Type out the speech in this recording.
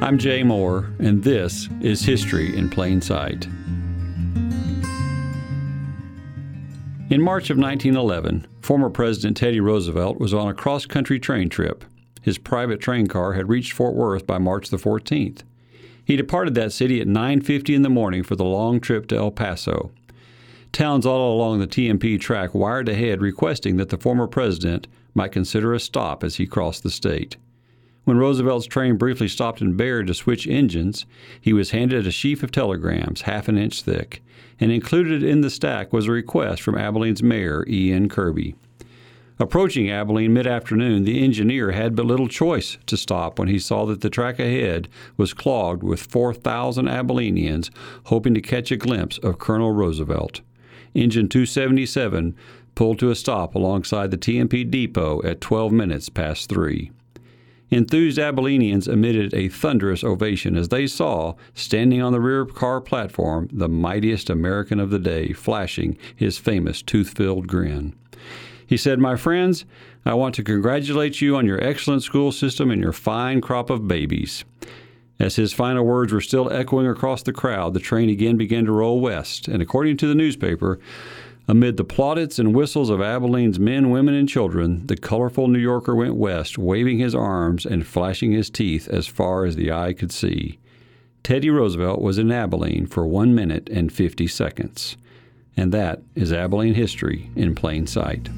I'm Jay Moore, and this is History in Plain Sight. In March of 1911, former President Teddy Roosevelt was on a cross country train trip. His private train car had reached Fort Worth by March the 14th. He departed that city at 9:50 in the morning for the long trip to El Paso. Towns all along the T&P track wired ahead requesting that the former president might consider a stop as he crossed the state. When Roosevelt's train briefly stopped in Baird to switch engines, he was handed a sheaf of telegrams half an inch thick, and included in the stack was a request from Abilene's mayor, E.N. Kirby. Approaching Abilene mid afternoon, the engineer had but little choice to stop when he saw that the track ahead was clogged with 4,000 Abilenians hoping to catch a glimpse of Colonel Roosevelt. Engine 277 pulled to a stop alongside the T&P depot at 12 minutes past 3. Enthused Abilenians emitted a thunderous ovation as they saw, standing on the rear car platform, the mightiest American of the day, flashing his famous tooth filled grin. He said, My friends, I want to congratulate you on your excellent school system and your fine crop of babies. As his final words were still echoing across the crowd, the train again began to roll west, and according to the newspaper, amid the plaudits and whistles of Abilene's men, women, and children, the colorful New Yorker went west, waving his arms and flashing his teeth as far as the eye could see. Teddy Roosevelt was in Abilene for one minute and 50 seconds. And that is Abilene history in plain sight.